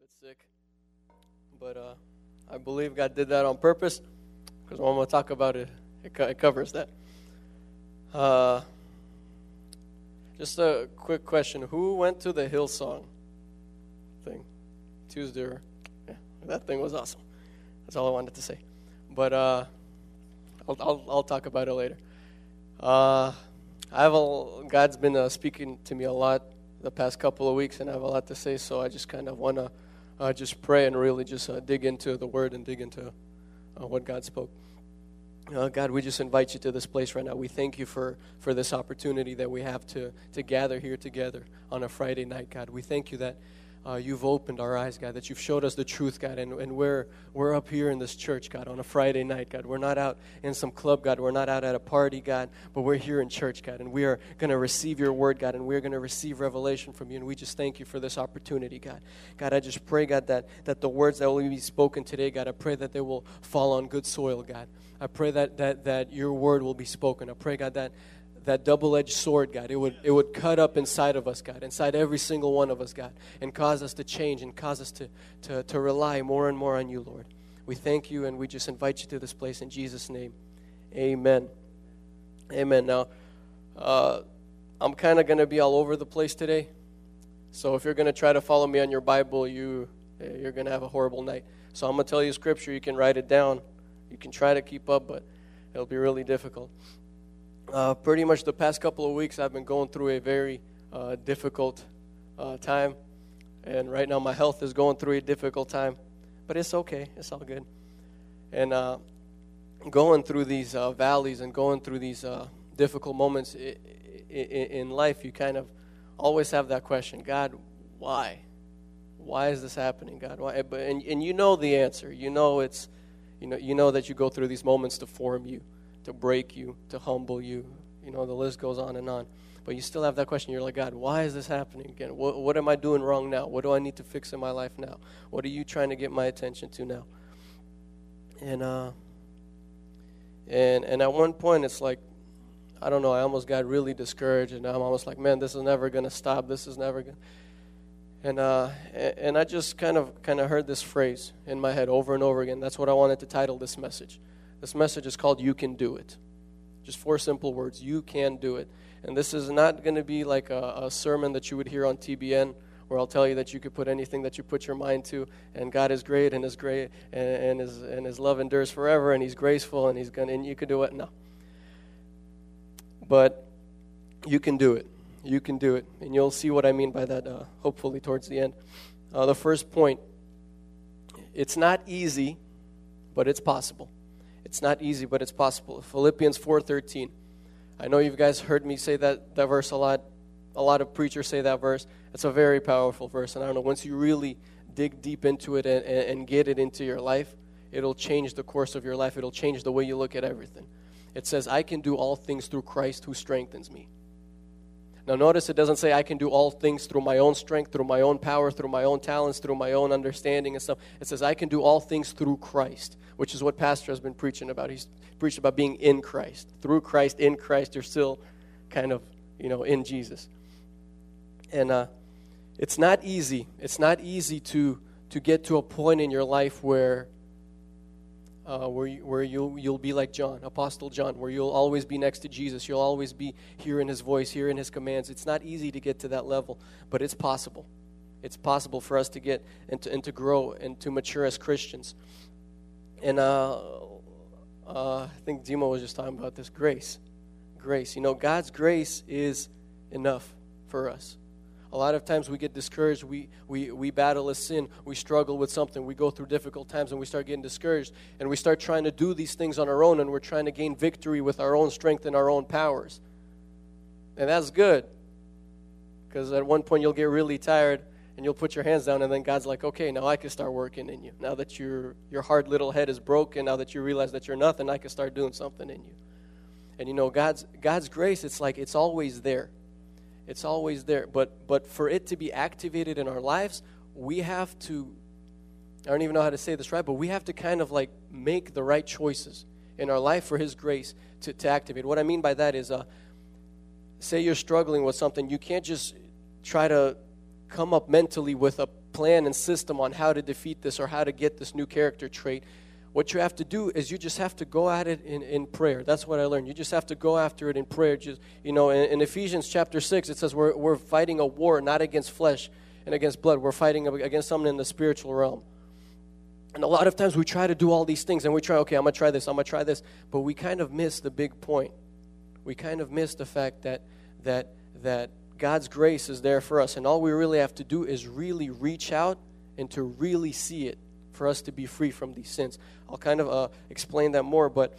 little bit sick, but uh, I believe God did that on purpose because when I'm going to talk about it, it, co- it covers that. Uh, just a quick question Who went to the Hillsong thing? Tuesday? Yeah, that thing was awesome. That's all I wanted to say. But uh, I'll, I'll, I'll, talk about it later. Uh, I have a, God's been uh, speaking to me a lot the past couple of weeks, and I have a lot to say, so I just kind of want to uh, just pray and really just uh, dig into the Word and dig into uh, what God spoke. Uh, God, we just invite you to this place right now. We thank you for, for this opportunity that we have to, to gather here together on a Friday night, God. We thank you that uh, you've opened our eyes, God, that you've showed us the truth, God, and, and we're, we're up here in this church, God, on a Friday night, God. We're not out in some club, God. We're not out at a party, God, but we're here in church, God, and we are going to receive your word, God, and we're going to receive revelation from you, and we just thank you for this opportunity, God. God, I just pray, God, that, that the words that will be spoken today, God, I pray that they will fall on good soil, God. I pray that, that, that your word will be spoken. I pray, God, that that double-edged sword, God. It would, it would cut up inside of us, God, inside every single one of us, God, and cause us to change and cause us to, to, to rely more and more on you, Lord. We thank you and we just invite you to this place in Jesus' name. Amen. Amen. Now, uh, I'm kind of going to be all over the place today. So if you're going to try to follow me on your Bible, you, you're going to have a horrible night. So I'm going to tell you scripture. You can write it down. You can try to keep up, but it'll be really difficult. Uh, pretty much the past couple of weeks, I've been going through a very uh, difficult uh, time. And right now, my health is going through a difficult time. But it's okay, it's all good. And uh, going through these uh, valleys and going through these uh, difficult moments in life, you kind of always have that question God, why? Why is this happening, God? Why? And, and you know the answer. You know it's, you know, you know that you go through these moments to form you to break you, to humble you. You know, the list goes on and on. But you still have that question. You're like, God, why is this happening again? What, what am I doing wrong now? What do I need to fix in my life now? What are you trying to get my attention to now? And uh, and and at one point, it's like, I don't know. I almost got really discouraged, and I'm almost like, man, this is never going to stop. This is never going. And uh, and I just kind of kind of heard this phrase in my head over and over again. That's what I wanted to title this message. This message is called You Can Do It. Just four simple words You can do it. And this is not going to be like a, a, sermon that you would hear on TBN where I'll tell you that you could put anything that you put your mind to, and God is great and is great, and, and, his, and his love endures forever, and He's graceful, and He's gonna, and you can do it. No. But you can do it. You can do it. And you'll see what I mean by that, uh, hopefully, towards the end. Uh, the first point it's not easy, but it's possible. It's not easy, but it's possible. Philippians 4:13. I know you guys heard me say that, that verse a lot. A lot of preachers say that verse. It's a very powerful verse, and I don't know, once you really dig deep into it and, and, and get it into your life, it'll change the course of your life. It'll change the way you look at everything. It says, I can do all things through Christ who strengthens me. Now, notice it doesn't say I can do all things through my own strength, through my own power, through my own talents, through my own understanding and stuff. It says I can do all things through Christ, which is what Pastor has been preaching about. He's preached about being in Christ. Through Christ, in Christ, you're still kind of, you know, in Jesus. And uh, it's not easy. It's not easy to, to get to a point in your life where uh, where, you, where you'll, you'll be like John, Apostle John, where you'll always be next to Jesus. You'll always be hearing his voice, hearing his commands. It's not easy to get to that level, but it's possible. It's possible for us to get and to, and to grow and to mature as Christians. And uh, uh, I think Dimo was just talking about this grace. Grace. You know, God's grace is enough for us. A lot of times we get discouraged, we, we, we battle a sin, we struggle with something, we go through difficult times, and we start getting discouraged, and we start trying to do these things on our own, and we're trying to gain victory with our own strength and our own powers. And that's good, because at one point you'll get really tired, and you'll put your hands down, and then God's like, okay, now I can start working in you. Now that your, your hard little head is broken, now that you realize that you're nothing, I can start doing something in you. And you know, God's, God's grace, it's like it's always there. It's always there. But but for it to be activated in our lives, we have to I don't even know how to say this right, but we have to kind of like make the right choices in our life for his grace to, to activate. What I mean by that is uh, say you're struggling with something, you can't just try to come up mentally with a plan and system on how to defeat this or how to get this new character trait. What you have to do is you just have to go at it in, in prayer. That's what I learned. You just have to go after it in prayer. Just you know, in, in Ephesians chapter six, it says we're we're fighting a war not against flesh and against blood. We're fighting against something in the spiritual realm. And a lot of times we try to do all these things and we try, okay, I'm going to try this, I'm going to try this, but we kind of miss the big point. We kind of miss the fact that that that God's grace is there for us and all we really have to do is really reach out and to really see it for us to be free from these sins. I'll kind of uh, explain that more, but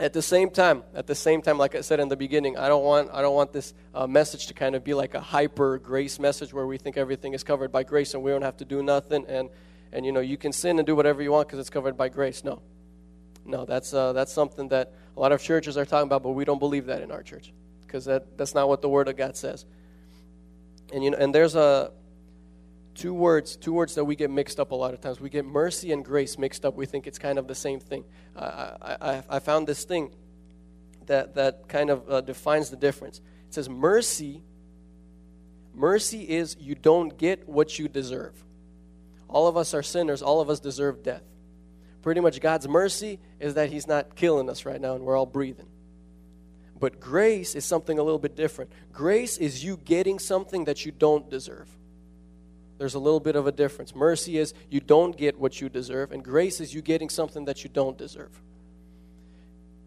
at the same time, at the same time, like I said in the beginning, I don't want I don't want this uh, message to kind of be like a hyper grace message where we think everything is covered by grace and we don't have to do nothing and and you know you can sin and do whatever you want because it's covered by grace. No, no, that's uh, that's something that a lot of churches are talking about, but we don't believe that in our church because that, that's not what the Word of God says. And you know, and there's a two words, two words that we get mixed up a lot of times. We get mercy and grace mixed up. We think it's kind of the same thing. I, I, I found this thing that that kind of uh, defines the difference. It says mercy. Mercy is you don't get what you deserve. All of us are sinners. All of us deserve death. Pretty much God's mercy is that He's not killing us right now and we're all breathing. But grace is something a little bit different. Grace is you getting something that you don't deserve. There's a little bit of a difference. Mercy is you don't get what you deserve, and grace is you getting something that you don't deserve.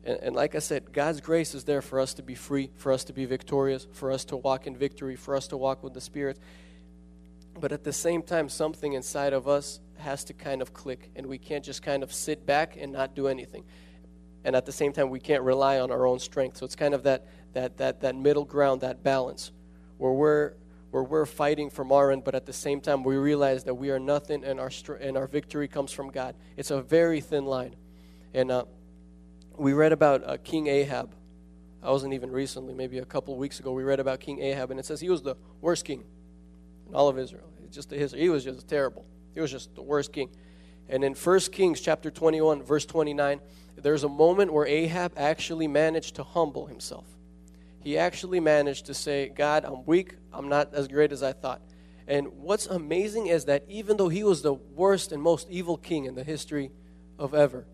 And, and, like I said, God's grace is there for us to be free, for us to be victorious, for us to walk in victory, for us to walk with the Spirit. But at the same time, something inside of us has to kind of click, and we can't just kind of sit back and not do anything. And at the same time, we can't rely on our own strength. So it's kind of that, that, that, that middle ground, that balance, where we're, where we're fighting from our end, but at the same time, we realize that we are nothing and our, and our victory comes from God. It's a very thin line. And uh, we read about uh, King Ahab. I wasn't even recently, maybe a couple weeks ago, we read about King Ahab, and it says he was the worst king in all of Israel It's just history. He was just terrible. He was just the worst king. And in 1 Kings chapter 21, verse 29, there's a moment where Ahab actually managed to humble himself. He actually managed to say, God, I'm weak. I'm not as great as I thought. And what's amazing is that even though he was the worst and most evil king in the history of ever,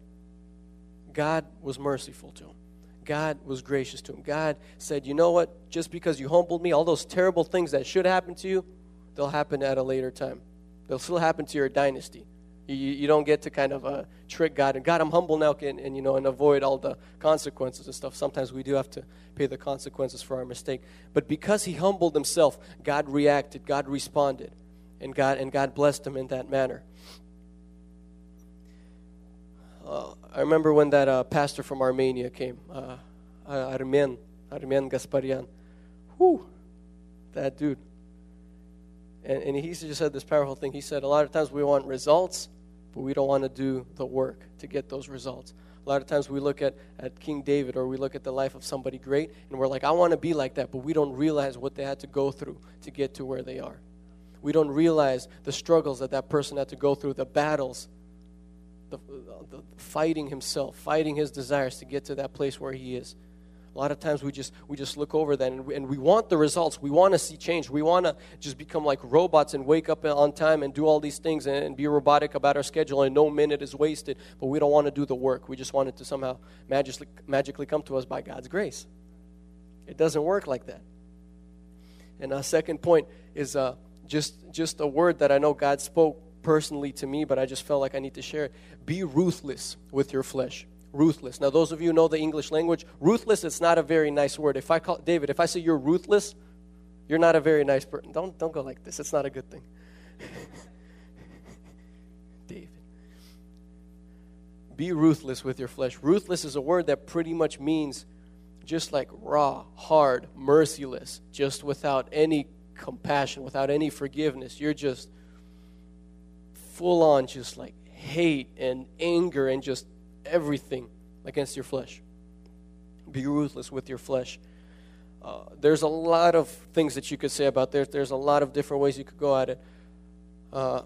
God was merciful to him. God was gracious to him. God said, You know what? Just because you humbled me, all those terrible things that should happen to you, they'll happen at a later time. They'll still happen to your dynasty. You, you don't get to kind of uh, trick God and God, I'm humble now, and, and you know, and avoid all the consequences and stuff. Sometimes we do have to pay the consequences for our mistake. But because he humbled himself, God reacted, God responded, and God and God blessed him in that manner. Uh, I remember when that uh, pastor from Armenia came, uh, Armen, Armen Gasparian. Whew, that dude. And, and he just said this powerful thing. He said, A lot of times we want results, but we don't want to do the work to get those results. A lot of times we look at, at King David or we look at the life of somebody great and we're like, I want to be like that, but we don't realize what they had to go through to get to where they are. We don't realize the struggles that that person had to go through, the battles, the, the fighting himself, fighting his desires to get to that place where he is. A lot of times we just we just look over that and we, and we want the results. We want to see change. We want to just become like robots and wake up on time and do all these things and, and be robotic about our schedule and no minute is wasted. But we don't want to do the work. We just want it to somehow magically magically come to us by God's grace. It doesn't work like that. And a second point is uh, just just a word that I know God spoke personally to me, but I just felt like I need to share it. Be ruthless with your flesh ruthless. Now, those of you know the English language, ruthless is not a very nice word. If I call David, if I say you're ruthless, you're not a very nice person. Don't don't go like this. It's not a good thing. David. Be ruthless with your flesh. Ruthless is a word that pretty much means just like raw, hard, merciless, just without any compassion, without any forgiveness. You're just full on just like hate and anger and just everything against your flesh. Be ruthless with your flesh. Uh, there's a lot of things that you could say about this. There's a lot of different ways you could go at it. Uh,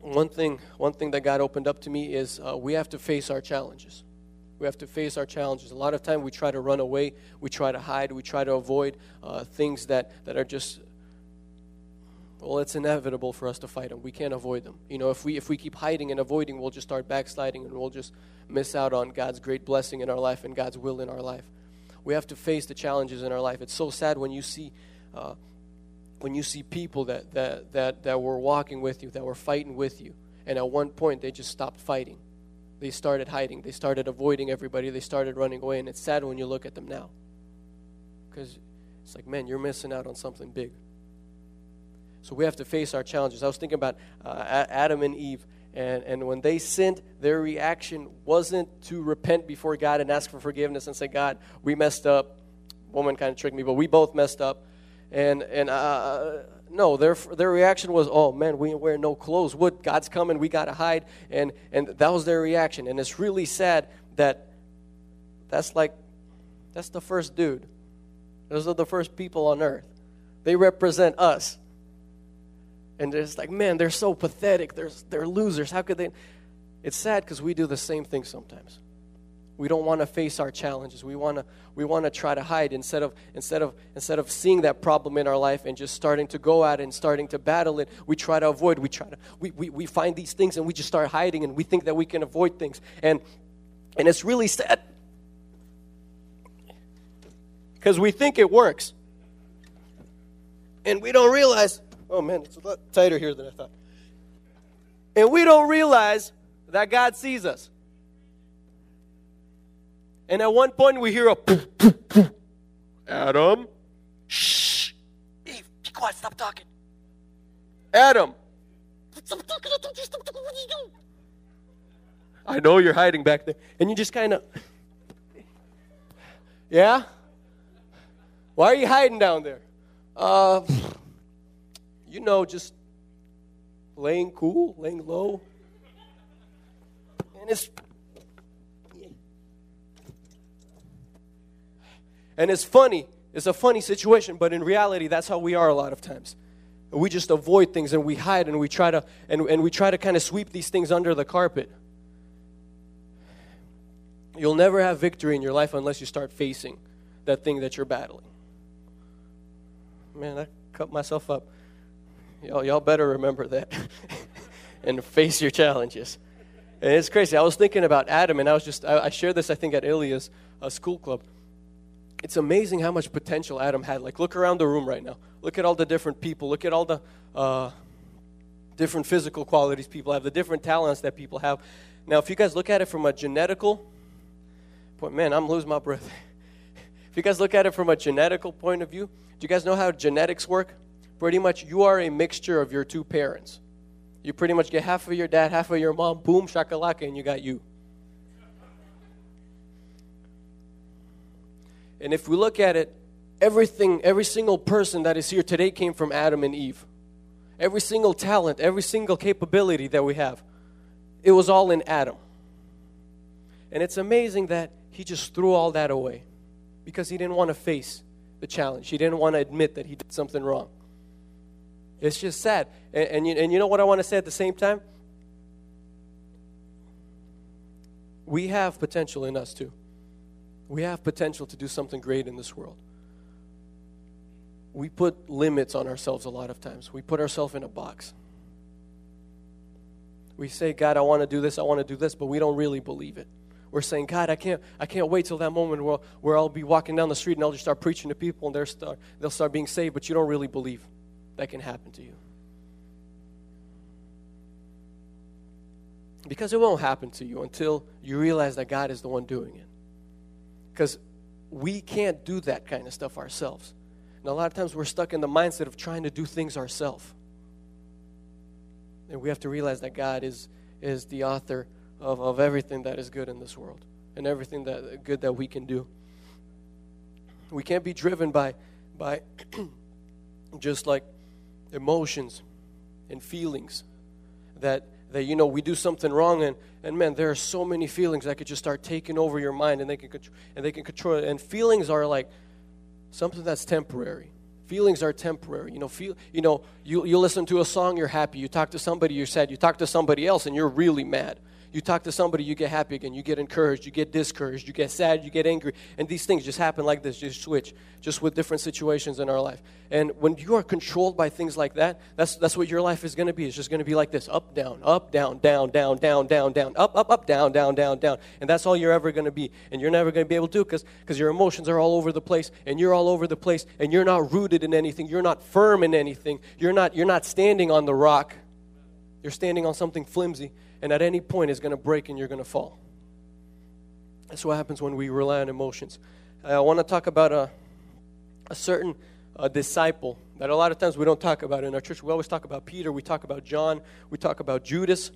one thing, one thing that God opened up to me is uh, we have to face our challenges. We have to face our challenges. A lot of time we try to run away, we try to hide, we try to avoid uh, things that, that are just well, it's inevitable for us to fight them. We can't avoid them. You know, if we if we keep hiding and avoiding, we'll just start backsliding and we'll just miss out on God's great blessing in our life and God's will in our life. We have to face the challenges in our life. It's so sad when you see uh, when you see people that, that that that were walking with you, that were fighting with you, and at one point they just stopped fighting. They started hiding. They started avoiding everybody. They started running away, and it's sad when you look at them now, because it's like, man, you're missing out on something big. So we have to face our challenges. I was thinking about uh, Adam and Eve, and, and when they sinned, their reaction wasn't to repent before God and ask for forgiveness and say, God, we messed up. Woman kind of tricked me, but we both messed up. And, and uh, no, their, their reaction was, oh man, we ain't wear no clothes. What? God's coming, we got to hide. And, and that was their reaction. And it's really sad that that's like, that's the first dude. Those are the first people on earth. They represent us. And it's like, man, they're so pathetic. They're, they're losers. How could they? It's sad because we do the same thing sometimes. We don't want to face our challenges. We want to we want to try to hide instead of instead of instead of seeing that problem in our life and just starting to go at it and starting to battle it. We try to avoid. We try to we, we, we find these things and we just start hiding and we think that we can avoid things. And and it's really sad because we think it works. And we don't realize Oh man, it's a lot tighter here than I thought. And we don't realize that God sees us. And at one point we hear a poof, poof, poof. Adam, shh, Eve, be quiet, stop talking. Adam, stop talking, I told you stop talking, what are you doing? I know you're hiding back there. And you just kind of, yeah? Why are you hiding down there? Uh, you know, just laying cool, laying low. And it's and it's funny. It's a funny situation, but in reality, that's how we are a lot of times. We just avoid things and we hide and we try to and, and we try to kind of sweep these things under the carpet. You'll never have victory in your life unless you start facing that thing that you're battling. Man, I cut myself up. Y'all, y'all better remember that and face your challenges. And it's crazy. I was thinking about Adam, and I was just, I, I shared this, I think, at Ilia's uh, school club. It's amazing how much potential Adam had. Like, look around the room right now. Look at all the different people. Look at all the uh, different physical qualities people have, the different talents that people have. Now, if you guys look at it from a genetical point, man, I'm losing my breath. if you guys look at it from a genetical point of view, do you guys know how genetics work? Pretty much you are a mixture of your two parents. You pretty much get half of your dad, half of your mom, boom, shakalaka, and you got you. And if we look at it, everything, every single person that is here today came from Adam and Eve. Every single talent, every single capability that we have, it was all in Adam. And it's amazing that he just threw all that away because he didn't want to face the challenge. He didn't want to admit that he did something wrong. It's just sad. And, and, you, and you know what I want to say at the same time? We have potential in us too. We have potential to do something great in this world. We put limits on ourselves a lot of times. We put ourselves in a box. We say, God, I want to do this, I want to do this, but we don't really believe it. We're saying, God, I can't, I can't wait till that moment where, where I'll be walking down the street and I'll just start preaching to people and they'll start, they'll start being saved, but you don't really believe that can happen to you. Because it won't happen to you until you realize that God is the one doing it. Because we can't do that kind of stuff ourselves. And a lot of times we're stuck in the mindset of trying to do things ourselves. And we have to realize that God is, is the author of, of everything that is good in this world and everything that good that we can do. We can't be driven by by just like emotions and feelings that that you know we do something wrong and and man there are so many feelings that could just start taking over your mind and they can and they can control it. And feelings are like something that's temporary. Feelings are temporary. You know feel you know you you listen to a song you're happy. You talk to somebody you're sad. You talk to somebody else and you're really mad You talk to somebody, you get happy again. You get encouraged, you get discouraged, you get sad, you get angry. And these things just happen like this, just switch, just with different situations in our life. And when you are controlled by things like that, that's, that's what your life is going to be. It's just going to be like this up, down, up, down, down, down, down, down, down, up, up, up, down, down, down, down. And that's all you're ever going to be. And you're never going to be able to because your emotions are all over the place and you're all over the place and you're not rooted in anything. You're not firm in anything. You're not, you're not standing on the rock. You're standing on something flimsy and at any point it's going to break and you're going to fall. That's what happens when we rely on emotions. I want to talk about a, a certain uh, disciple that a lot of times we don't talk about in our church. We always talk about Peter, we talk about John, we talk about Judas.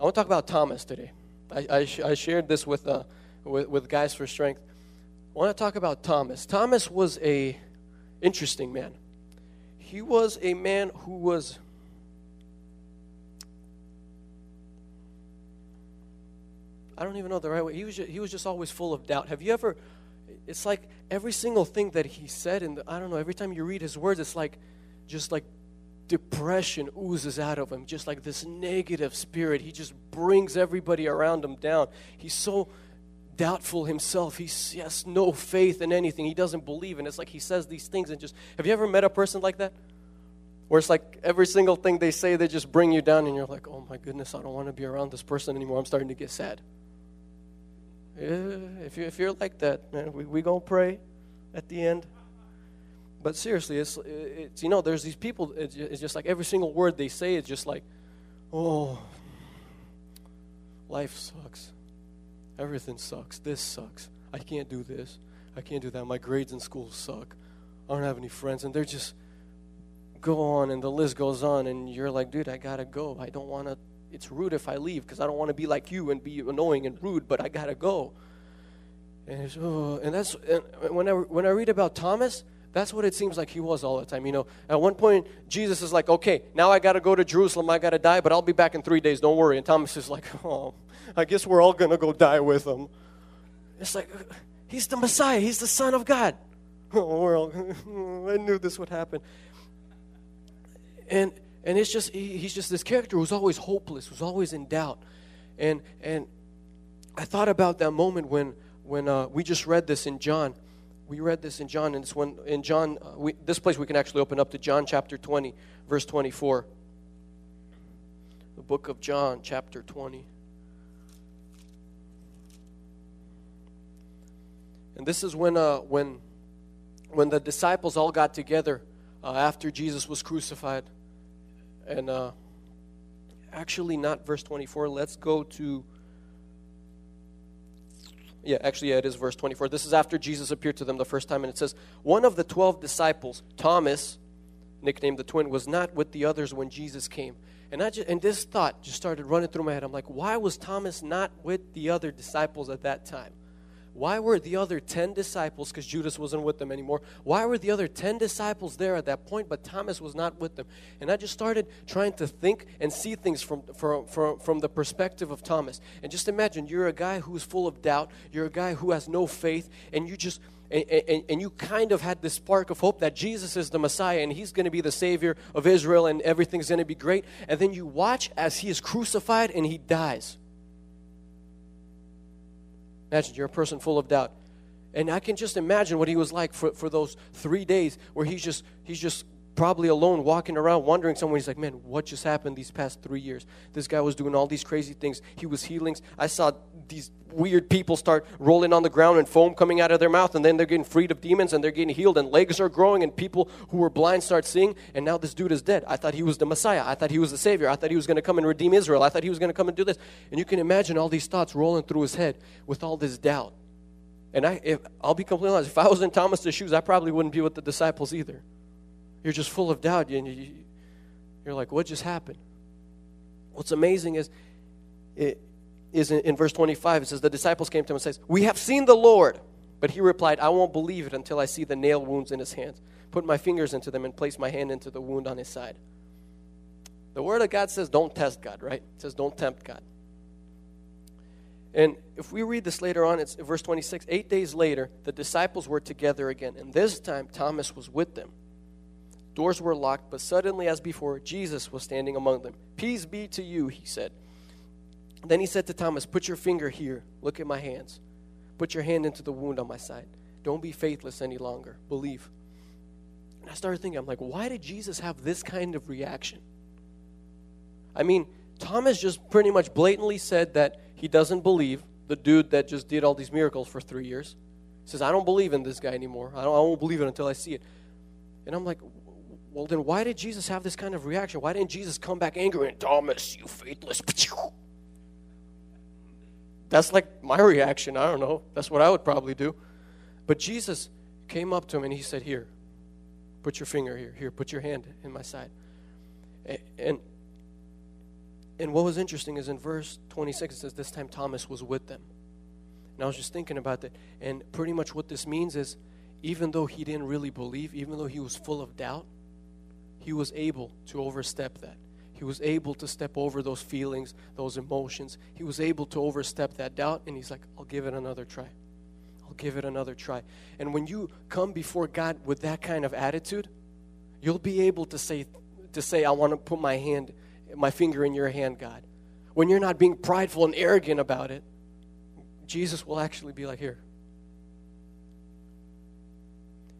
I want to talk about Thomas today. I, I, sh- I shared this with, uh, with, with Guys for Strength. I want to talk about Thomas. Thomas was a interesting man. He was a man who was I don't even know the right way. He was just, he was just always full of doubt. Have you ever? It's like every single thing that he said, and I don't know. Every time you read his words, it's like just like depression oozes out of him, just like this negative spirit. He just brings everybody around him down. He's so doubtful himself. He has no faith in anything. He doesn't believe, and it's like he says these things and just. Have you ever met a person like that? Where it's like every single thing they say, they just bring you down, and you're like, oh my goodness, I don't want to be around this person anymore. I'm starting to get sad. If, you, if you're like that, man, we, we going to pray at the end. But seriously, it's, it's, you know, there's these people, it's, it's just like every single word they say is just like, oh, life sucks. Everything sucks. This sucks. I can't do this. I can't do that. My grades in school suck. I don't have any friends. And they're just go on, and the list goes on. And you're like, dude, I got to go. I don't want to it's rude if I leave because I don't want to be like you and be annoying and rude, but I gotta go. And, oh, and that's and when I when I read about Thomas, that's what it seems like he was all the time. You know, at one point Jesus is like, "Okay, now I gotta go to Jerusalem. I gotta die, but I'll be back in three days. Don't worry." And Thomas is like, "Oh, I guess we're all gonna go die with him." It's like uh, he's the Messiah. He's the Son of God. Oh, I knew this would happen. And and it's just he, he's just this character who's always hopeless, who's always in doubt. And and I thought about that moment when when uh, we just read this in John. We read this in John, and it's when in John, uh, we, this place we can actually open up to John chapter 20, verse 24. The book of John, chapter 20. And this is when, uh, when, when the disciples all got together uh, after Jesus was crucified. And uh, actually, not verse 24. Let's go to. Yeah, actually, yeah, it is verse 24. This is after Jesus appeared to them the first time, and it says, One of the 12 disciples, Thomas, nicknamed the twin, was not with the others when Jesus came. And, I just, and this thought just started running through my head. I'm like, why was Thomas not with the other disciples at that time? Why were the other 10 disciples, because Judas wasn't with them anymore, why were the other 10 disciples there at that point, but Thomas was not with them? And I just started trying to think and see things from, from, from, from the perspective of Thomas. And just imagine you're a guy who's full of doubt, you're a guy who has no faith, and you just and, and, and, you kind of had this spark of hope that Jesus is the Messiah and he's going to be the Savior of Israel and everything's going to be great. And then you watch as he is crucified and he dies. Imagine you're a person full of doubt. And I can just imagine what he was like for, for those three days where he's just he's just probably alone walking around wondering somewhere he's like man what just happened these past three years? This guy was doing all these crazy things. He was healings. I saw these weird people start rolling on the ground and foam coming out of their mouth and then they're getting freed of demons and they're getting healed and legs are growing and people who were blind start seeing and now this dude is dead. I thought he was the messiah. I thought he was the savior. I thought he was going to come and redeem israel. I thought he was going to come and do this. And you can imagine all these thoughts rolling through his head with all this doubt. And I, if, I'll be completely honest, if I was in Thomas's shoes, I probably wouldn't be with the disciples either. You're just full of doubt, and you, you're like, what just happened? What's amazing is, it is in, in verse 25, it says, The disciples came to him and says, We have seen the Lord. But he replied, I won't believe it until I see the nail wounds in his hands, put my fingers into them, and place my hand into the wound on his side. The word of God says, Don't test God, right? It says, Don't tempt God. And if we read this later on, it's verse 26. Eight days later, the disciples were together again, and this time Thomas was with them. Doors were locked, but suddenly, as before, Jesus was standing among them. Peace be to you, he said. Then he said to Thomas, Put your finger here. Look at my hands. Put your hand into the wound on my side. Don't be faithless any longer. Believe. And I started thinking, I'm like, why did Jesus have this kind of reaction? I mean, Thomas just pretty much blatantly said that he doesn't believe the dude that just did all these miracles for three years. He says, I don't believe in this guy anymore. I, don't, I won't believe it until I see it. And I'm like, well, then why did Jesus have this kind of reaction? Why didn't Jesus come back angry and, Thomas, you faithless? That's like my reaction. I don't know. That's what I would probably do. But Jesus came up to him and he said, Here, put your finger here. Here, put your hand in my side. And and what was interesting is in verse 26 it says this time Thomas was with them. And I was just thinking about that. And pretty much what this means is even though he didn't really believe, even though he was full of doubt, he was able to overstep that. He was able to step over those feelings, those emotions. He was able to overstep that doubt, and he's like, I'll give it another try. I'll give it another try. And when you come before God with that kind of attitude, you'll be able to say, to say, I want to put my hand, my finger in your hand, God. When you're not being prideful and arrogant about it, Jesus will actually be like, Here.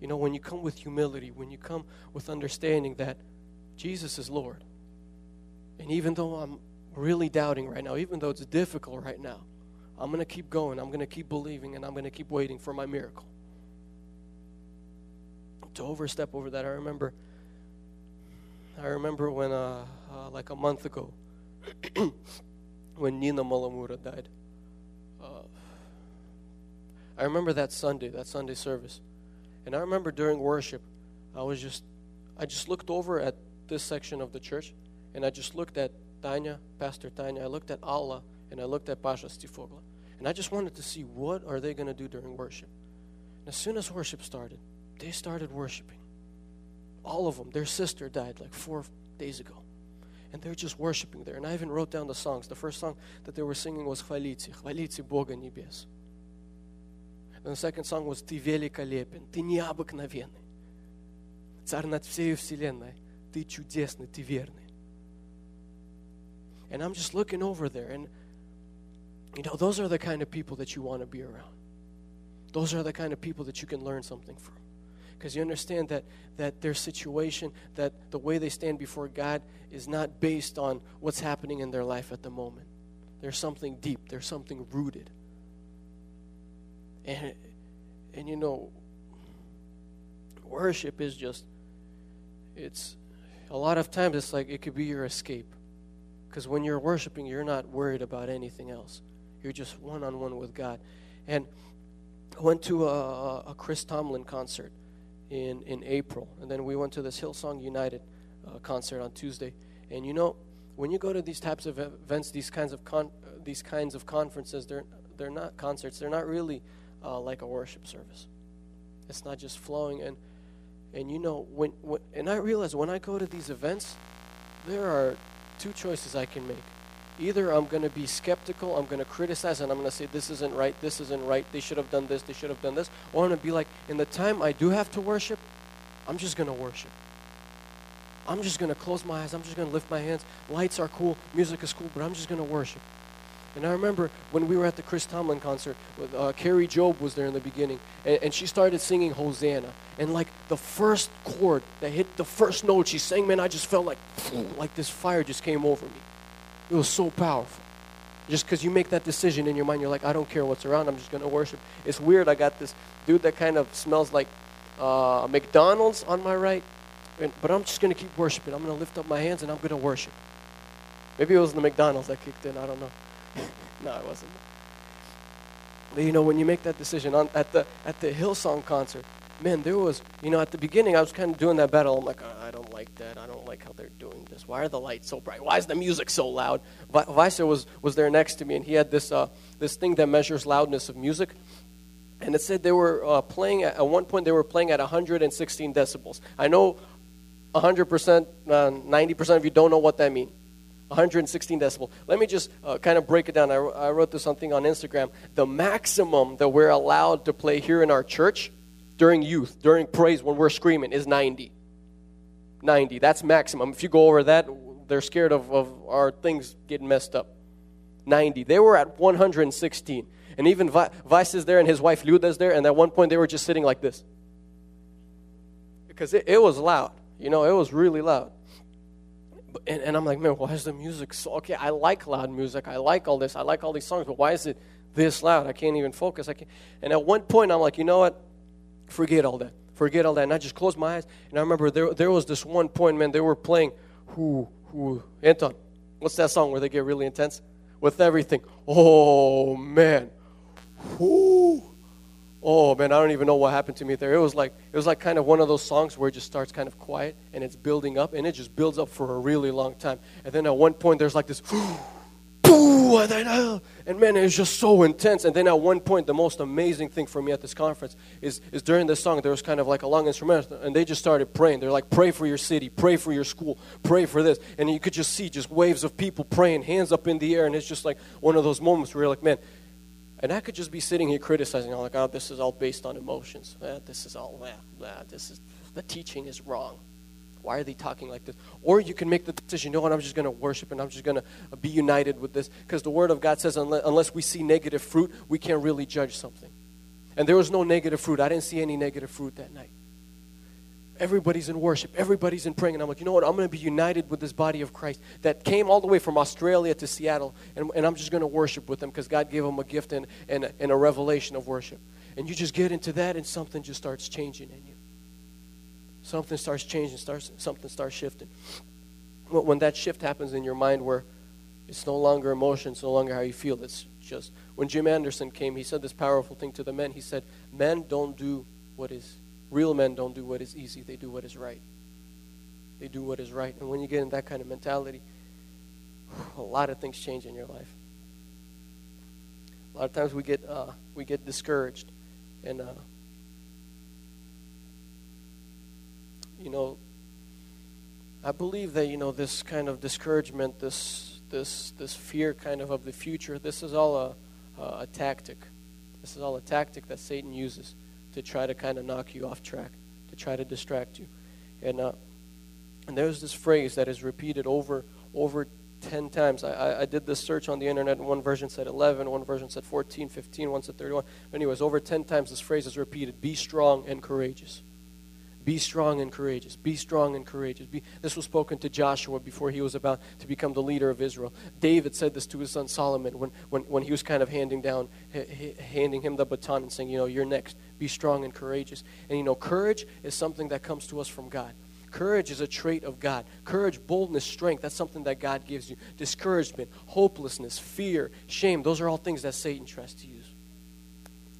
You know, when you come with humility, when you come with understanding that Jesus is Lord, and even though I'm really doubting right now, even though it's difficult right now, I'm going to keep going. I'm going to keep believing, and I'm going to keep waiting for my miracle. To overstep over that, I remember. I remember when, uh, uh, like a month ago, when Nina Malamura died. Uh, I remember that Sunday, that Sunday service, and I remember during worship, I was just, I just looked over at this section of the church, and I just looked at Tanya, Pastor Tanya. I looked at Allah, and I looked at Pasha Stifogla. And I just wanted to see what are they going to do during worship. And as soon as worship started, they started worshiping. All of them. Their sister died like four days ago. And they're just worshiping there. And I even wrote down the songs. The first song that they were singing was Хвалите, Хвалите Бога Небес. And the second song was Ты великолепен, Ты необыкновенный. Царь над всей вселенной, Ты чудесный, Ты верный. And I'm just looking over there, and you know, those are the kind of people that you want to be around. Those are the kind of people that you can learn something from. Because you understand that, that their situation, that the way they stand before God is not based on what's happening in their life at the moment. There's something deep, there's something rooted. And, and you know, worship is just, it's, a lot of times it's like it could be your escape. Because when you're worshiping, you're not worried about anything else. You're just one on one with God. And I went to a, a, Chris Tomlin concert in, in April. And then we went to this Hillsong United uh, concert on Tuesday. And you know, when you go to these types of events, these kinds of con- uh, these kinds of conferences, they're they're not concerts. They're not really uh, like a worship service. It's not just flowing. And and you know when, when and I realize when I go to these events, there are two choices I can make. Either I'm going to be skeptical, I'm going to criticize, and I'm going to say, this isn't right, this isn't right, they should have done this, they should have done this. Or I'm going to be like, in the time I do have to worship, I'm just going to worship. I'm just going to close my eyes, I'm just going to lift my hands. Lights are cool, music is cool, but I'm just going to worship. And I remember when we were at the Chris Tomlin concert, uh, Kari Jobe was there in the beginning, and, and, she started singing Hosanna. And like the first chord that hit the first note she sang, man, I just felt like, like this fire just came over me. It was so powerful. Just because you make that decision in your mind, you're like, I don't care what's around, I'm just going to worship. It's weird. I got this dude that kind of smells like uh, McDonald's on my right, and, but I'm just going to keep worshiping. I'm going to lift up my hands and I'm going to worship. Maybe it was the McDonald's that kicked in. I don't know. No, it wasn't. But you know, when you make that decision on, at the at the Hillsong concert, man, there was, you know, at the beginning I was kind of doing that battle. I'm like, oh, I don't like that. I don't like how they're doing this. Why are the lights so bright? Why is the music so loud? Visa was was there next to me, and he had this uh, this thing that measures loudness of music. And it said they were uh, playing at, at one point they were playing at 116 decibels. I know 100%, 90% uh, of you don't know what that means. 116 decibel. Let me just uh, kind of break it down. I, I wrote this something on Instagram. The maximum that we're allowed to play here in our church during youth, during praise, when we're screaming, is 90. 90. That's maximum. If you go over that, they're scared of, of our things getting messed up. 90. They were at 116. And even Vice is there and his wife Luda is there. And at one point, they were just sitting like this. Because it, it was loud. You know, it was really loud. And, and I'm like, man, why is the music so okay? I like loud music. I like all this. I like all these songs. But why is it this loud? I can't even focus. I can't. And at one point, I'm like, you know what? Forget all that. Forget all that. And I just closed my eyes. And I remember there, there was this one point, man, they were playing, who, who, Anton, what's that song where they get really intense? With everything. Oh, man. Whoo. Oh man, I don't even know what happened to me there. It was like it was like kind of one of those songs where it just starts kind of quiet and it's building up and it just builds up for a really long time. And then at one point there's like this ah. and man, it was just so intense. And then at one point, the most amazing thing for me at this conference is, is during this song, there was kind of like a long instrumental, and they just started praying. They're like, pray for your city, pray for your school, pray for this. And you could just see just waves of people praying, hands up in the air, and it's just like one of those moments where you're like, man, and I could just be sitting here criticizing, like, oh, this is all based on emotions. Eh, this is all, eh, this is, the teaching is wrong. Why are they talking like this? Or you can make the decision, you know what, I'm just going to worship and I'm just going to be united with this. Because the Word of God says, unless, unless we see negative fruit, we can't really judge something. And there was no negative fruit. I didn't see any negative fruit that night. Everybody's in worship, everybody's in praying. And I'm like, you know what? I'm going to be united with this body of Christ that came all the way from Australia to Seattle. And, and I'm just going to worship with them because God gave them a gift and, and, and a revelation of worship. And you just get into that, and something just starts changing in you something starts changing, starts, something starts shifting. When that shift happens in your mind where it's no longer emotion, it's no longer how you feel, it's just. When Jim Anderson came, he said this powerful thing to the men. He said, Men don't do what is, real men don't do what is easy, they do what is right. They do what is right. And when you get in that kind of mentality, a lot of things change in your life. A lot of times we get, uh, we get discouraged. And uh, you know, I believe that, you know, this kind of discouragement, this, this, this fear kind of of the future, this is all a, a, a tactic. This is all a tactic that Satan uses to try to kind of knock you off track, to try to distract you. And, uh, and there's this phrase that is repeated over, over 10 times. I, I did this search on the internet, and one version said 11, one version said 14, 15, one said 31. Anyways, over 10 times this phrase is repeated be strong and courageous. Be strong and courageous. Be strong and courageous. Be, this was spoken to Joshua before he was about to become the leader of Israel. David said this to his son Solomon when, when, when he was kind of handing down, handing him the baton and saying, you know, you're next. Be strong and courageous. And you know, courage is something that comes to us from God. Courage is a trait of God. Courage, boldness, strength, that's something that God gives you. Discouragement, hopelessness, fear, shame, those are all things that Satan tries to use.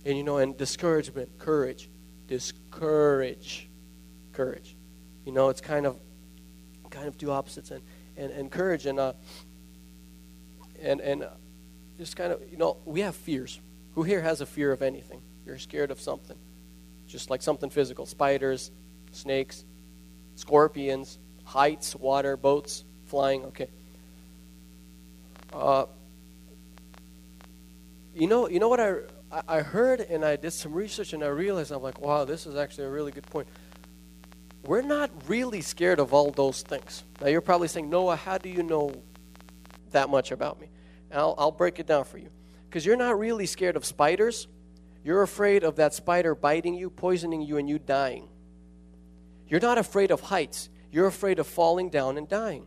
And you know, and discouragement, courage, discourage courage. You know, it's kind of kind of two opposites and and, and courage and uh and and uh, just kind of you know we have fears. Who here has a fear of anything? You're scared of something, just like something physical: spiders, snakes, scorpions, heights, water, boats, flying. Okay. Uh, you know, you know what I I heard and I did some research and I realized I'm like, wow, this is actually a really good point we're not really scared of all those things. Now, you're probably saying, Noah, how do you know that much about me? And I'll, I'll break it down for you. Because you're not really scared of spiders. You're afraid of that spider biting you, poisoning you, and you dying. You're not afraid of heights. You're afraid of falling down and dying.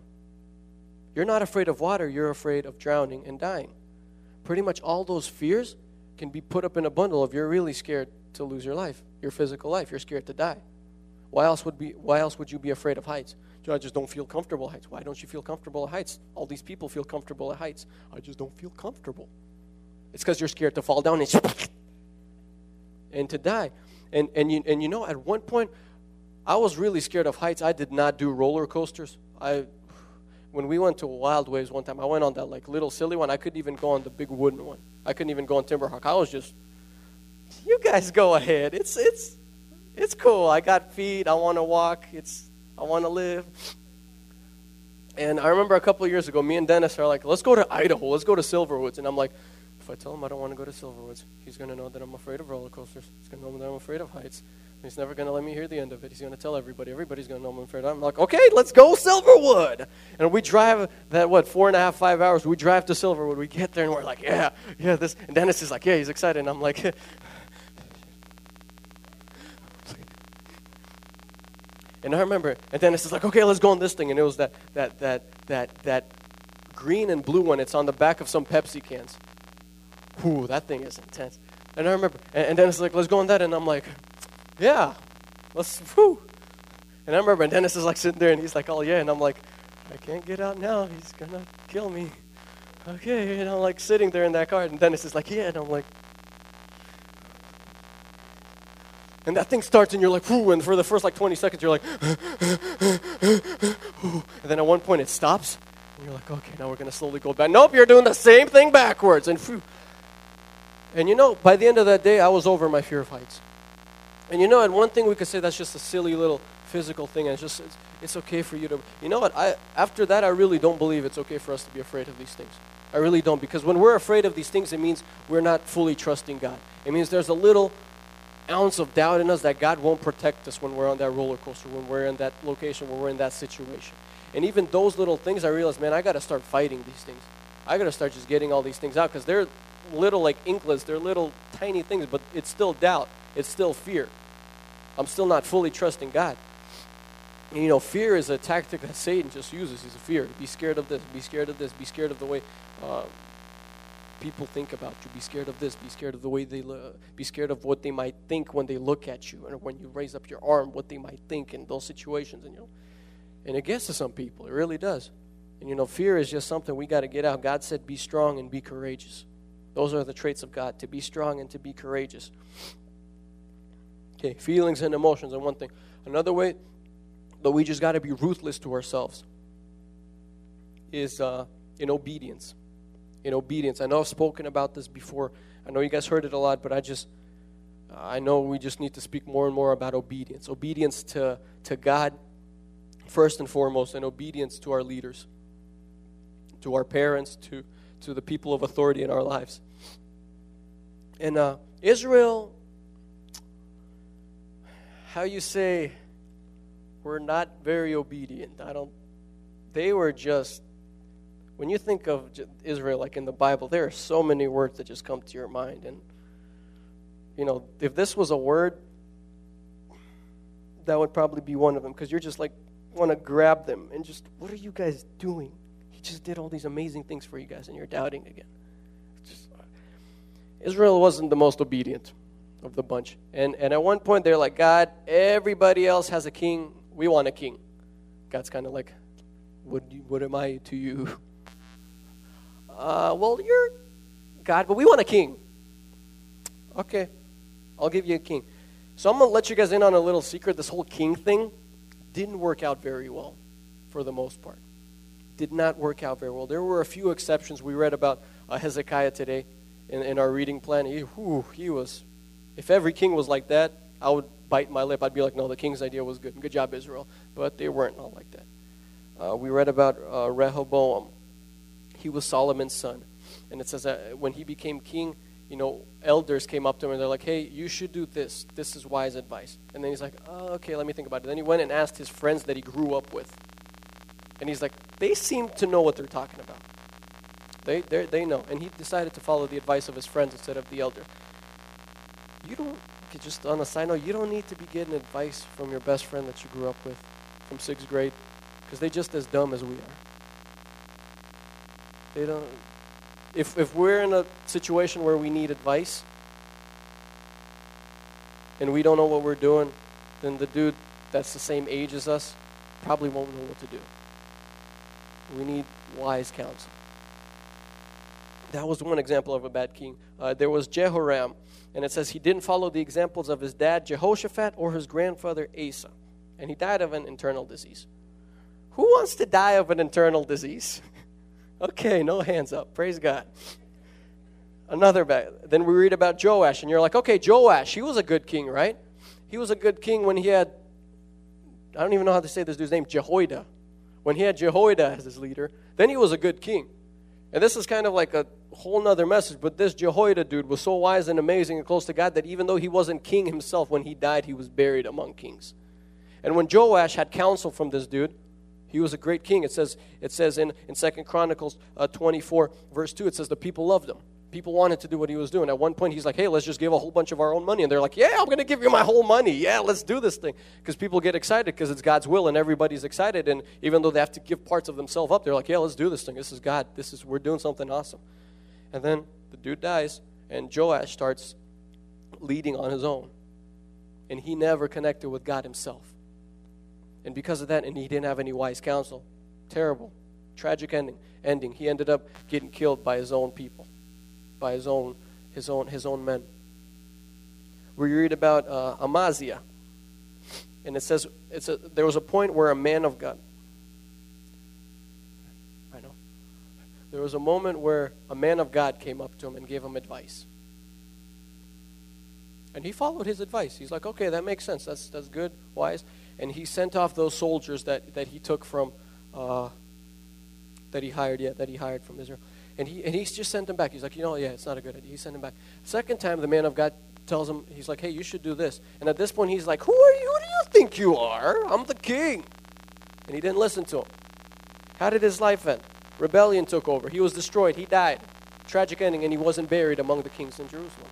You're not afraid of water. You're afraid of drowning and dying. Pretty much all those fears can be put up in a bundle if you're really scared to lose your life, your physical life. You're scared to die. Why else would be why else would you be afraid of heights? I just don't feel comfortable at heights. Why don't you feel comfortable at heights? All these people feel comfortable at heights. I just don't feel comfortable. It's because you're scared to fall down and, and to die. And and you and you know at one point I was really scared of heights. I did not do roller coasters. I when we went to Wild Waves one time, I went on that like little silly one. I couldn't even go on the big wooden one. I couldn't even go on Timberhawk. I was just you guys go ahead. It's it's it's cool. I got feet. I want to walk. It's I want to live. And I remember a couple years ago, me and Dennis are like, let's go to Idaho. Let's go to Silverwoods. And I'm like, if I tell him I don't want to go to Silverwoods, he's going to know that I'm afraid of roller coasters. He's going to know that I'm afraid of heights. He's never going to let me hear the end of it. He's going to tell everybody. Everybody's going to know I'm afraid. I'm like, okay, let's go Silverwood. And we drive that, what, four and a half, five hours. We drive to Silverwood. We get there and we're like, yeah, yeah, this. And Dennis is like, yeah, he's excited. And I'm like, and I remember, and Dennis is like, okay, let's go on this thing. And it was that, that, that, that, that green and blue one. It's on the back of some Pepsi cans. Whew, that thing is intense. And I remember, and, and Dennis is like, let's go on that. And I'm like, yeah, let's, whoo. And I remember, and Dennis is like sitting there, and he's like, oh, yeah. And I'm like, I can't get out now. He's going to kill me. Okay. And I'm like sitting there in that car, and Dennis is like, yeah. And I'm like, and that thing starts, and you're like, whoo. And for the first like 20 seconds, you're like, and then at one point it stops, and you're like, okay, now we're going to slowly go back. Nope, you're doing the same thing backwards. And, whew. And you know, by the end of that day, I was over my fear of heights. And you know, and one thing we could say that's just a silly little physical thing, and it's just it's, it's, okay for you to. You know what? I after that, I really don't believe it's okay for us to be afraid of these things. I really don't, because when we're afraid of these things, it means we're not fully trusting God. It means there's a little ounce of doubt in us that God won't protect us when we're on that roller coaster, when we're in that location, when we're in that situation. And even those little things, I realize, man, I got to start fighting these things. I got to start just getting all these things out because they're little like inklets, they're little tiny things, but it's still doubt it's still fear. I'm still not fully trusting God. And, you know, fear is a tactic that Satan just uses. He's a fear. Be scared of this. Be scared of this. Be scared of the way uh, people think about you. Be scared of this. Be scared of the way they look. Be scared of what they might think when they look at you, and when you raise up your arm, what they might think in those situations. And you know, and it gets to some people. It really does. And you know, fear is just something we got to get out. God said, "Be strong and be courageous." Those are the traits of God: to be strong and to be courageous. Okay, feelings and emotions are one thing. Another way that we just got to be ruthless to ourselves is uh, in obedience. In obedience. I know I've spoken about this before. I know you guys heard it a lot, but I just, I know we just need to speak more and more about obedience. Obedience to, to God, first and foremost, and obedience to our leaders, to our parents, to, to the people of authority in our lives. And uh, Israel how you say we're not very obedient. I don't. They were just. When you think of Israel, like in the Bible, there are so many words that just come to your mind, and you know, if this was a word, that would probably be one of them because you're just like want to grab them and just, what are you guys doing? He just did all these amazing things for you guys, and you're doubting again. Just, Israel wasn't the most obedient of the bunch. And, and at one point, they're like, God, everybody else has a king. We want a king. God's kind of like, what, what am I to you? Uh, well, you're God, but we want a king. Okay, I'll give you a king. So I'm going to let you guys in on a little secret. This whole king thing didn't work out very well for the most part. Did not work out very well. There were a few exceptions. We read about uh, Hezekiah today in, in our reading plan. He, whew, he was if every king was like that, I would bite my lip. I'd be like, no, the king's idea was good. Good job, Israel. But they weren't all like that. Uh, we read about uh, Rehoboam. He was Solomon's son. And it says that when he became king, you know, elders came up to him and they're like, hey, you should do this. This is wise advice. And then he's like, oh, okay, let me think about it. Then he went and asked his friends that he grew up with. And he's like, they seem to know what they're talking about. They, they know. And he decided to follow the advice of his friends instead of the elder you don't, just on a side note, you don't need to be getting advice from your best friend that you grew up with from sixth grade because they're just as dumb as we are. They don't, if, if we're in a situation where we need advice and we don't know what we're doing, then the dude that's the same age as us probably won't know what to do. We need wise counsel. That was one example of a bad king. Uh, there was Jehoram. And it says he didn't follow the examples of his dad, Jehoshaphat, or his grandfather, Asa. And he died of an internal disease. Who wants to die of an internal disease? okay, no hands up. Praise God. Another bad. Then we read about Joash, and you're like, okay, Joash, he was a good king, right? He was a good king when he had, I don't even know how to say this dude's name, Jehoiada. When he had Jehoiada as his leader, then he was a good king. And this is kind of like a whole nother message, but this Jehoiada dude was so wise and amazing and close to God that even though he wasn't king himself, when he died, he was buried among kings. And when Joash had counsel from this dude, he was a great king. It says, it says in, in 2 Chronicles uh, 24, verse 2, it says the people loved him. People wanted to do what he was doing. At one point, he's like, hey, let's just give a whole bunch of our own money. And they're like, yeah, I'm going to give you my whole money. Yeah, let's do this thing. Because people get excited because it's God's will and everybody's excited. And even though they have to give parts of themselves up, they're like, yeah, let's do this thing. This is God. This is, we're doing something awesome. And then the dude dies, and Joash starts leading on his own. And he never connected with God himself. And because of that, and he didn't have any wise counsel. Terrible, tragic ending. Ending. He ended up getting killed by his own people, by his own, his own, his own men. We read about uh, Amaziah, and it says it's a, there was a point where a man of God. I know. There was a moment where a man of God came up to him and gave him advice. And he followed his advice. He's like, okay, that makes sense. That's, that's good, wise and he sent off those soldiers that, that he took from uh, that he hired yeah that he hired from israel and he and he just sent them back. He's like you know yeah it's not a good idea. He sent them back. Second time the man of god tells him he's like hey you should do this. And at this point he's like who are you? Who do you think you are? I'm the king. And he didn't listen to him. How did his life end? Rebellion took over. He was destroyed. He died. Tragic ending and he wasn't buried among the kings in jerusalem.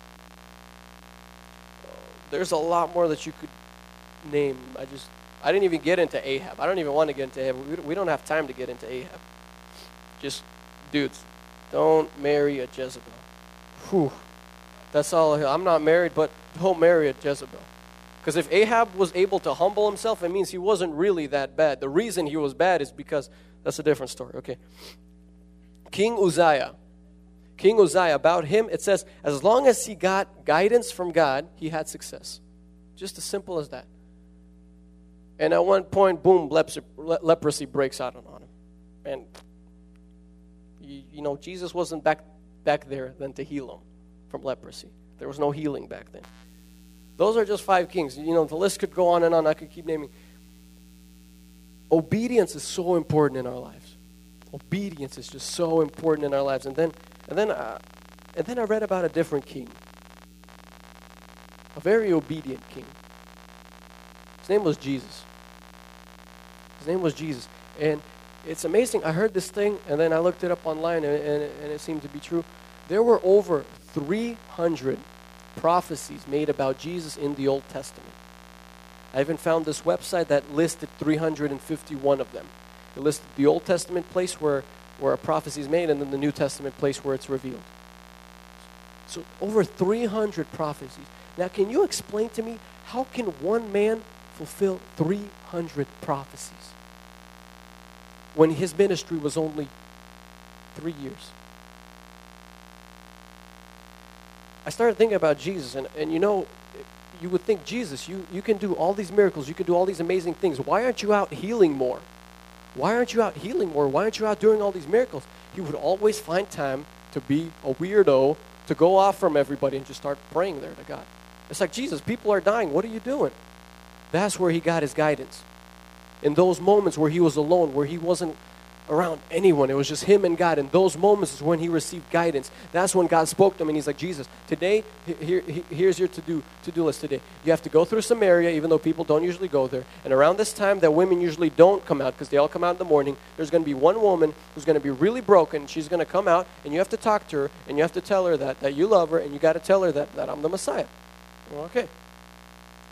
There's a lot more that you could name. I just, I didn't even get into Ahab. I don't even want to get into Ahab. We don't have time to get into Ahab. Just, dudes, don't marry a Jezebel. Whew. That's all. I'm not married, but don't marry a Jezebel. Because if Ahab was able to humble himself, it means he wasn't really that bad. The reason he was bad is because that's a different story. Okay. King Uzziah. King Uzziah, about him, it says, as long as he got guidance from God, he had success. Just as simple as that. And at one point, boom, leprosy breaks out on him. And, you, you know, Jesus wasn't back, back there then to heal him from leprosy. There was no healing back then. Those are just five kings. You know, the list could go on and on. I could keep naming. Obedience is so important in our lives. Obedience is just so important in our lives. And then, and then, uh, and then I read about a different king, a very obedient king. His name was Jesus. His name was Jesus. And it's amazing. I heard this thing, and then I looked it up online, and, and, and it seemed to be true. There were over 300 prophecies made about Jesus in the Old Testament. I even found this website that listed 351 of them. It listed the Old Testament place where, where a prophecy is made, and then the New Testament place where it's revealed. So over 300 prophecies. Now, can you explain to me how can one man fulfill 300 prophecies when his ministry was only three years. I started thinking about Jesus, and, and you know, you would think, Jesus, you, you can do all these miracles, you can do all these amazing things. Why aren't you out healing more? Why aren't you out healing more? Why aren't you out doing all these miracles? He would always find time to be a weirdo, to go off from everybody and just start praying there to God. It's like, Jesus, people are dying. What are you doing? That's where he got his guidance. In those moments where he was alone, where he wasn't around anyone, it was just him and God. In those moments is when he received guidance. That's when God spoke to him and he's like, Jesus, today, here, here's your to-do, to-do list today. You have to go through Samaria, even though people don't usually go there. And around this time that women usually don't come out because they all come out in the morning, there's going to be one woman who's going to be really broken. She's going to come out and you have to talk to her and you have to tell her that, that you love her and you got to tell her that, that I'm the Messiah. Well, okay.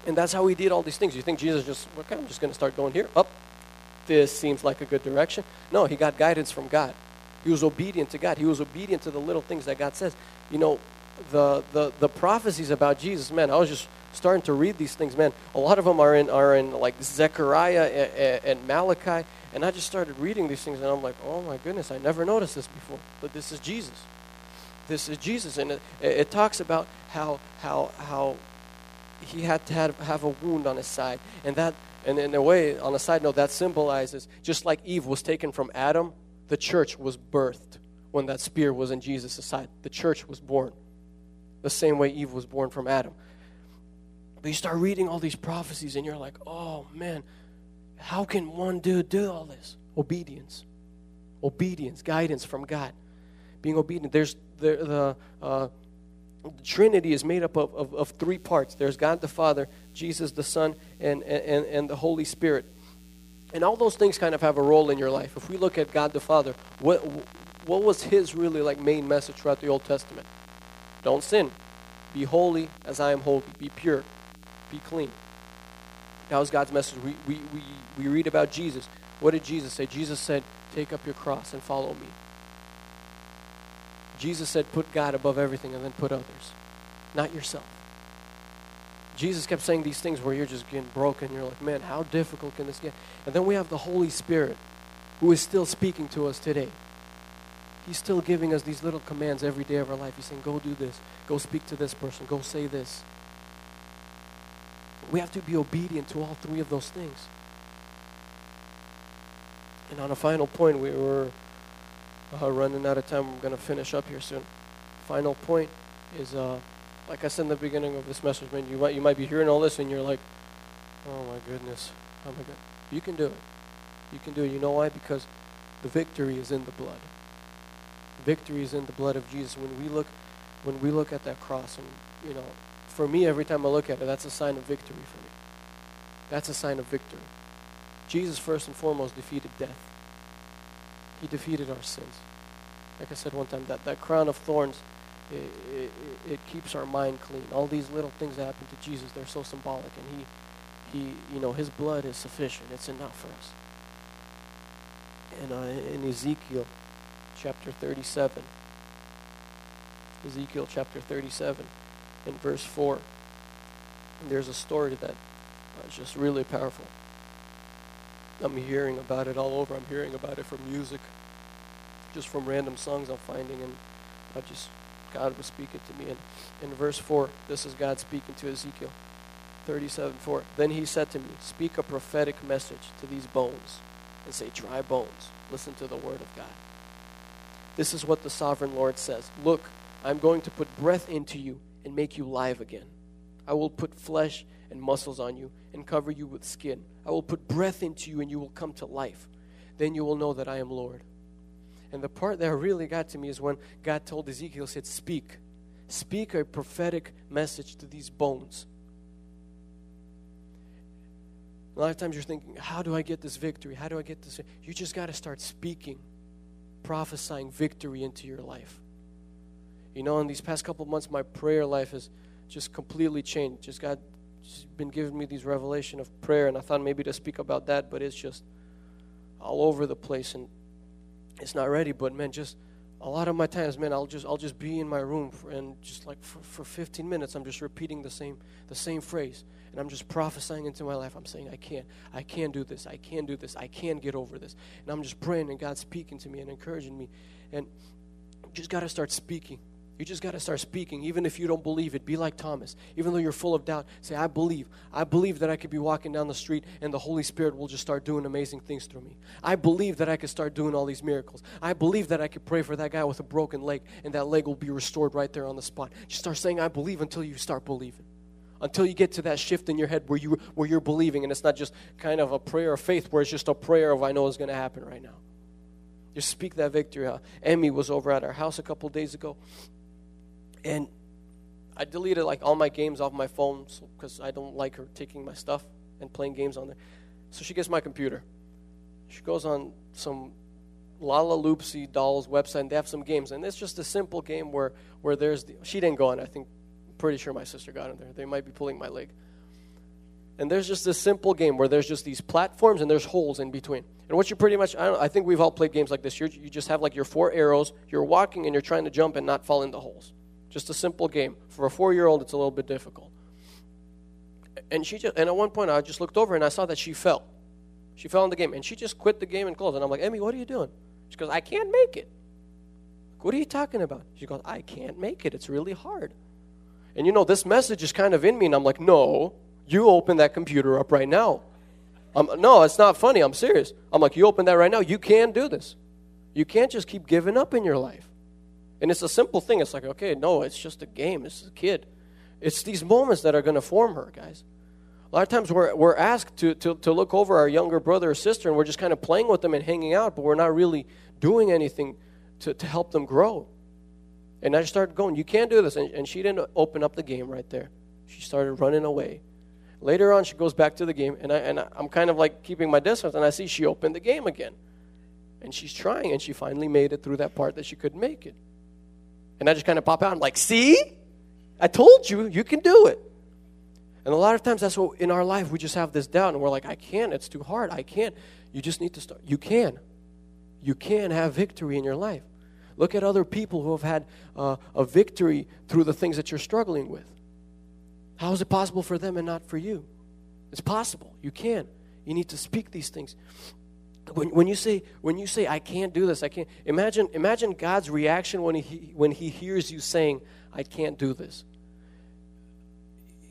And that's how he did all these things. You think Jesus just, okay, I'm just going to start going here. Up. This seems like a good direction. No, he got guidance from God. He was obedient to God. He was obedient to the little things that God says. You know, the, the, the prophecies about Jesus, man, I was just starting to read these things, man. A lot of them are in, are in like Zechariah and, and Malachi. And I just started reading these things, and I'm like, oh my goodness, I never noticed this before. But this is Jesus. This is Jesus. And it, it talks about how, how, how he had to have, have a wound on his side. And that, and in a way, on a side note, that symbolizes just like Eve was taken from Adam, the church was birthed when that spear was in Jesus' side. The church was born the same way Eve was born from Adam. But you start reading all these prophecies and you're like, oh man, how can one dude do all this? Obedience. Obedience, guidance from God. being obedient. There's the, the, uh, the Trinity is made up of, of, of, three parts there's God the Father, Jesus the Son, and, and, and the Holy Spirit. And all those things kind of have a role in your life. If we look at God the Father, what, what was his really like main message throughout the Old Testament? Don't sin. Be holy as I am holy. Be pure. Be clean. That was God's message. We, we, we, we read about Jesus. What did Jesus say? Jesus said, Take up your cross and follow me. Jesus said, Put God above everything and then put others, not yourself. Jesus kept saying these things where you're just getting broken. You're like, man, how difficult can this get? And then we have the Holy Spirit who is still speaking to us today. He's still giving us these little commands every day of our life. He's saying, go do this, go speak to this person, go say this. We have to be obedient to all three of those things. And on a final point, we were uh, running out of time. We're going to finish up here soon. Final point is, uh, like I said in the beginning of this message, man, you might, you might be hearing all this and you're like, oh my goodness, oh my God. You can do it. You can do it. You know why? Because the victory is in the blood. Victory is in the blood of Jesus. When we look, when we look at that cross, and you know, for me, every time I look at it, that's a sign of victory for me. That's a sign of victory. Jesus, first and foremost, defeated death. He defeated our sins. Like I said one time, that, that crown of thorns, it, it, it keeps our mind clean. All these little things that happen to Jesus, they're so symbolic. And he, he, you know, his blood is sufficient. It's enough for us. And uh, in Ezekiel chapter 37, Ezekiel chapter 37, in verse 4, there's a story that uh, just really powerful. I'm hearing about it all over. I'm hearing about it from music, just from random songs I'm finding, and I just God was speaking to me. And in verse four, this is God speaking to Ezekiel, 37 4. Then he said to me, "Speak a prophetic message to these bones, and say, dry bones, listen to the word of God." This is what the sovereign Lord says. Look, I'm going to put breath into you and make you live again. I will put flesh and muscles on you and cover you with skin. I will put breath into you and you will come to life. Then you will know that I am Lord. And the part that really got to me is when God told Ezekiel, said, Speak. Speak a prophetic message to these bones. A lot of times you're thinking, How do I get this victory? How do I get this? You just got to start speaking, prophesying victory into your life. You know, in these past couple months, my prayer life has just completely changed. Just God has been giving me these revelation of prayer, and I thought maybe to speak about that, but it's just all over the place, and it's not ready. But man, just a lot of my times, man, I'll just I'll just be in my room for, and just like for, for 15 minutes, I'm just repeating the same the same phrase, and I'm just prophesying into my life. I'm saying, I can't, I can't do this, I can't do this, I can't get over this, and I'm just praying, and God's speaking to me and encouraging me, and just got to start speaking. You just got to start speaking, even if you don't believe it. Be like Thomas. Even though you're full of doubt, say, I believe. I believe that I could be walking down the street and the Holy Spirit will just start doing amazing things through me. I believe that I could start doing all these miracles. I believe that I could pray for that guy with a broken leg and that leg will be restored right there on the spot. Just start saying, I believe until you start believing. Until you get to that shift in your head where, you, where you're believing and it's not just kind of a prayer of faith where it's just a prayer of, I know it's going to happen right now. Just speak that victory out. Emmy was over at our house a couple days ago and I deleted like all my games off my phone because I don't like her taking my stuff and playing games on there. So she gets my computer. She goes on some Lalaloopsy Dolls website and they have some games. And it's just a simple game where, where there's, the, she didn't go on. I think, pretty sure my sister got in there. They might be pulling my leg. And there's just this simple game where there's just these platforms and there's holes in between. And what you pretty much, I, I think we've all played games like this. You're, you just have like your four arrows, you're walking and you're trying to jump and not fall in the holes. Just a simple game. For a four year old, it's a little bit difficult. And she just, and at one point, I just looked over and I saw that she fell. She fell in the game, and she just quit the game and closed. And I'm like, Emmy, what are you doing? She goes, I can't make it. What are you talking about? She goes, I can't make it. It's really hard. And you know, this message is kind of in me, and I'm like, no, you open that computer up right now. I'm, no, it's not funny. I'm serious. I'm like, you open that right now. You can do this. You can't just keep giving up in your life. And it's a simple thing. It's like, okay, no, it's just a game. It's a kid. It's these moments that are going to form her, guys. A lot of times we're, we're asked to, to, to look over our younger brother or sister and we're just kind of playing with them and hanging out, but we're not really doing anything to, to help them grow. And I just started going, You can't do this. And, and she didn't open up the game right there. She started running away. Later on, she goes back to the game, and, I, and I'm kind of like keeping my distance, and I see she opened the game again. And she's trying, and she finally made it through that part that she couldn't make it. And I just kind of pop out. I'm like, See? I told you, you can do it. And a lot of times that's what in our life we just have this doubt and we're like, I can't, it's too hard, I can't. You just need to start. You can. You can have victory in your life. Look at other people who have had uh, a victory through the things that you're struggling with. How is it possible for them and not for you? It's possible. You can. You need to speak these things. When, when you say when you say I can't do this, I can't imagine imagine God's reaction when he when he hears you saying I can't do this.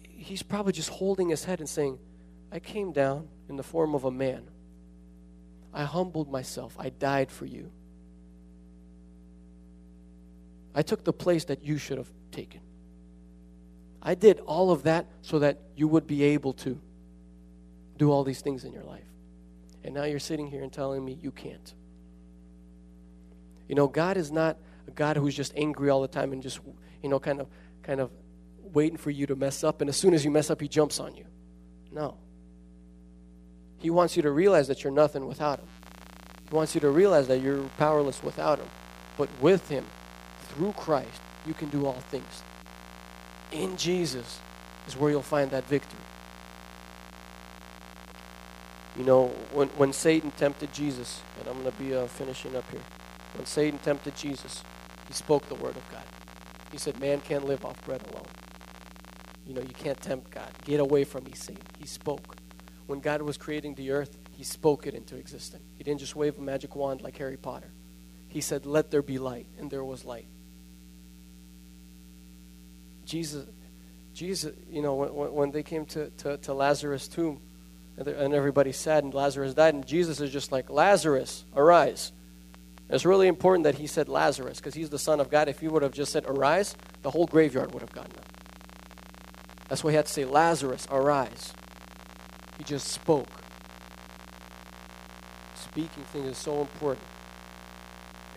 He's probably just holding his head and saying, I came down in the form of a man. I humbled myself. I died for you. I took the place that you should have taken. I did all of that so that you would be able to do all these things in your life. And now you're sitting here and telling me you can't. You know, God is not a God who's just angry all the time and just, you know, kind of kind of waiting for you to mess up and as soon as you mess up he jumps on you. No. He wants you to realize that you're nothing without him. He wants you to realize that you're powerless without him. But with him, through Christ, you can do all things. In Jesus is where you'll find that victory. You know, when, when Satan tempted Jesus, and I'm going to be uh, finishing up here. When Satan tempted Jesus, he spoke the word of God. He said, Man can't live off bread alone. You know, you can't tempt God. Get away from me, Satan. He spoke. When God was creating the earth, he spoke it into existence. He didn't just wave a magic wand like Harry Potter. He said, Let there be light, and there was light. Jesus, Jesus, you know, when, when they came to, to, to Lazarus' tomb, and everybody said, and Lazarus died, and Jesus is just like, Lazarus, arise. It's really important that he said Lazarus, because he's the Son of God. If he would have just said arise, the whole graveyard would have gotten up. That's why he had to say, Lazarus, arise. He just spoke. Speaking things is so important.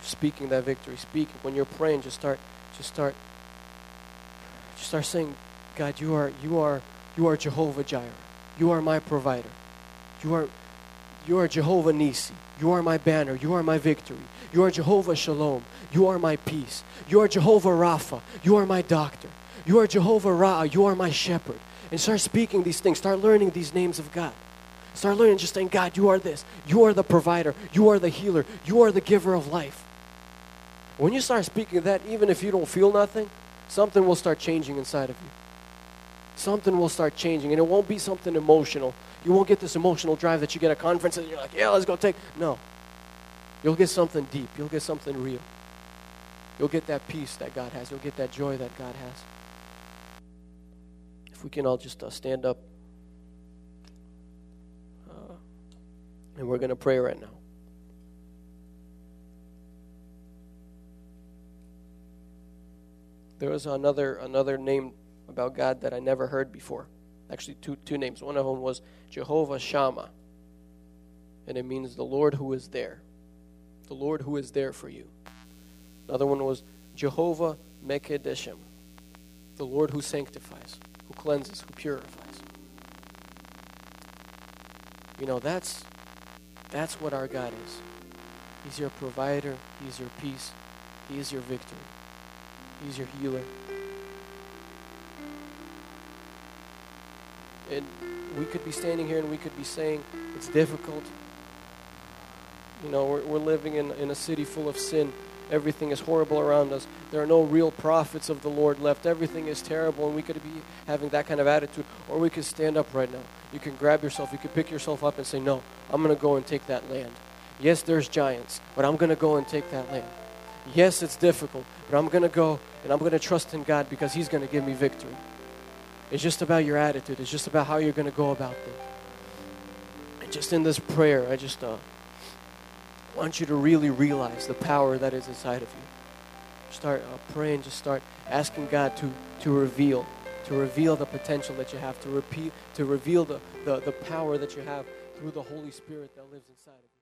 Speaking that victory. Speaking. When you're praying, just start, just start just start saying, God, you are, you are, you are Jehovah Jireh. You are my provider. You are, you are Jehovah Nissi. You are my banner. You are my victory. You are Jehovah Shalom. You are my peace. You are Jehovah Rapha. You are my doctor. You are Jehovah Ra. You are my shepherd. And start speaking these things. Start learning these names of God. Start learning just saying, God, you are this. You are the provider. You are the healer. You are the giver of life. When you start speaking that, even if you don't feel nothing, something will start changing inside of you. Something will start changing, and it won't be something emotional. You won't get this emotional drive that you get at a conference and you're like, yeah, let's go take. No. You'll get something deep. You'll get something real. You'll get that peace that God has. You'll get that joy that God has. If we can all just uh, stand up. Uh, and we're going to pray right now. There was another another name about God that I never heard before. Actually, two two names. One of them was Jehovah Shammah, and it means the Lord who is there, the Lord who is there for you. Another one was Jehovah Mekedeshim, the Lord who sanctifies, who cleanses, who purifies. You know that's that's what our God is. He's your provider. He's your peace. He is your victory. He's your healer. And we could be standing here and we could be saying it's difficult. You know, we're, we're living in, in a city full of sin. Everything is horrible around us. There are no real prophets of the Lord left. Everything is terrible, and we could be having that kind of attitude. Or we could stand up right now. You can grab yourself, you can pick yourself up and say, No, I'm going to go and take that land. Yes, there's giants, but I'm going to go and take that land. Yes, it's difficult, but I'm going to go and I'm going to trust in God because He's going to give me victory. It's just about your attitude, it's just about how you're going to go about things. And just in this prayer, I just uh, want you to really realize the power that is inside of you. Start uh, praying, just start asking God to, to reveal, to reveal the potential that you have, to, repeat, to reveal the, the, the power that you have through the Holy Spirit that lives inside of you.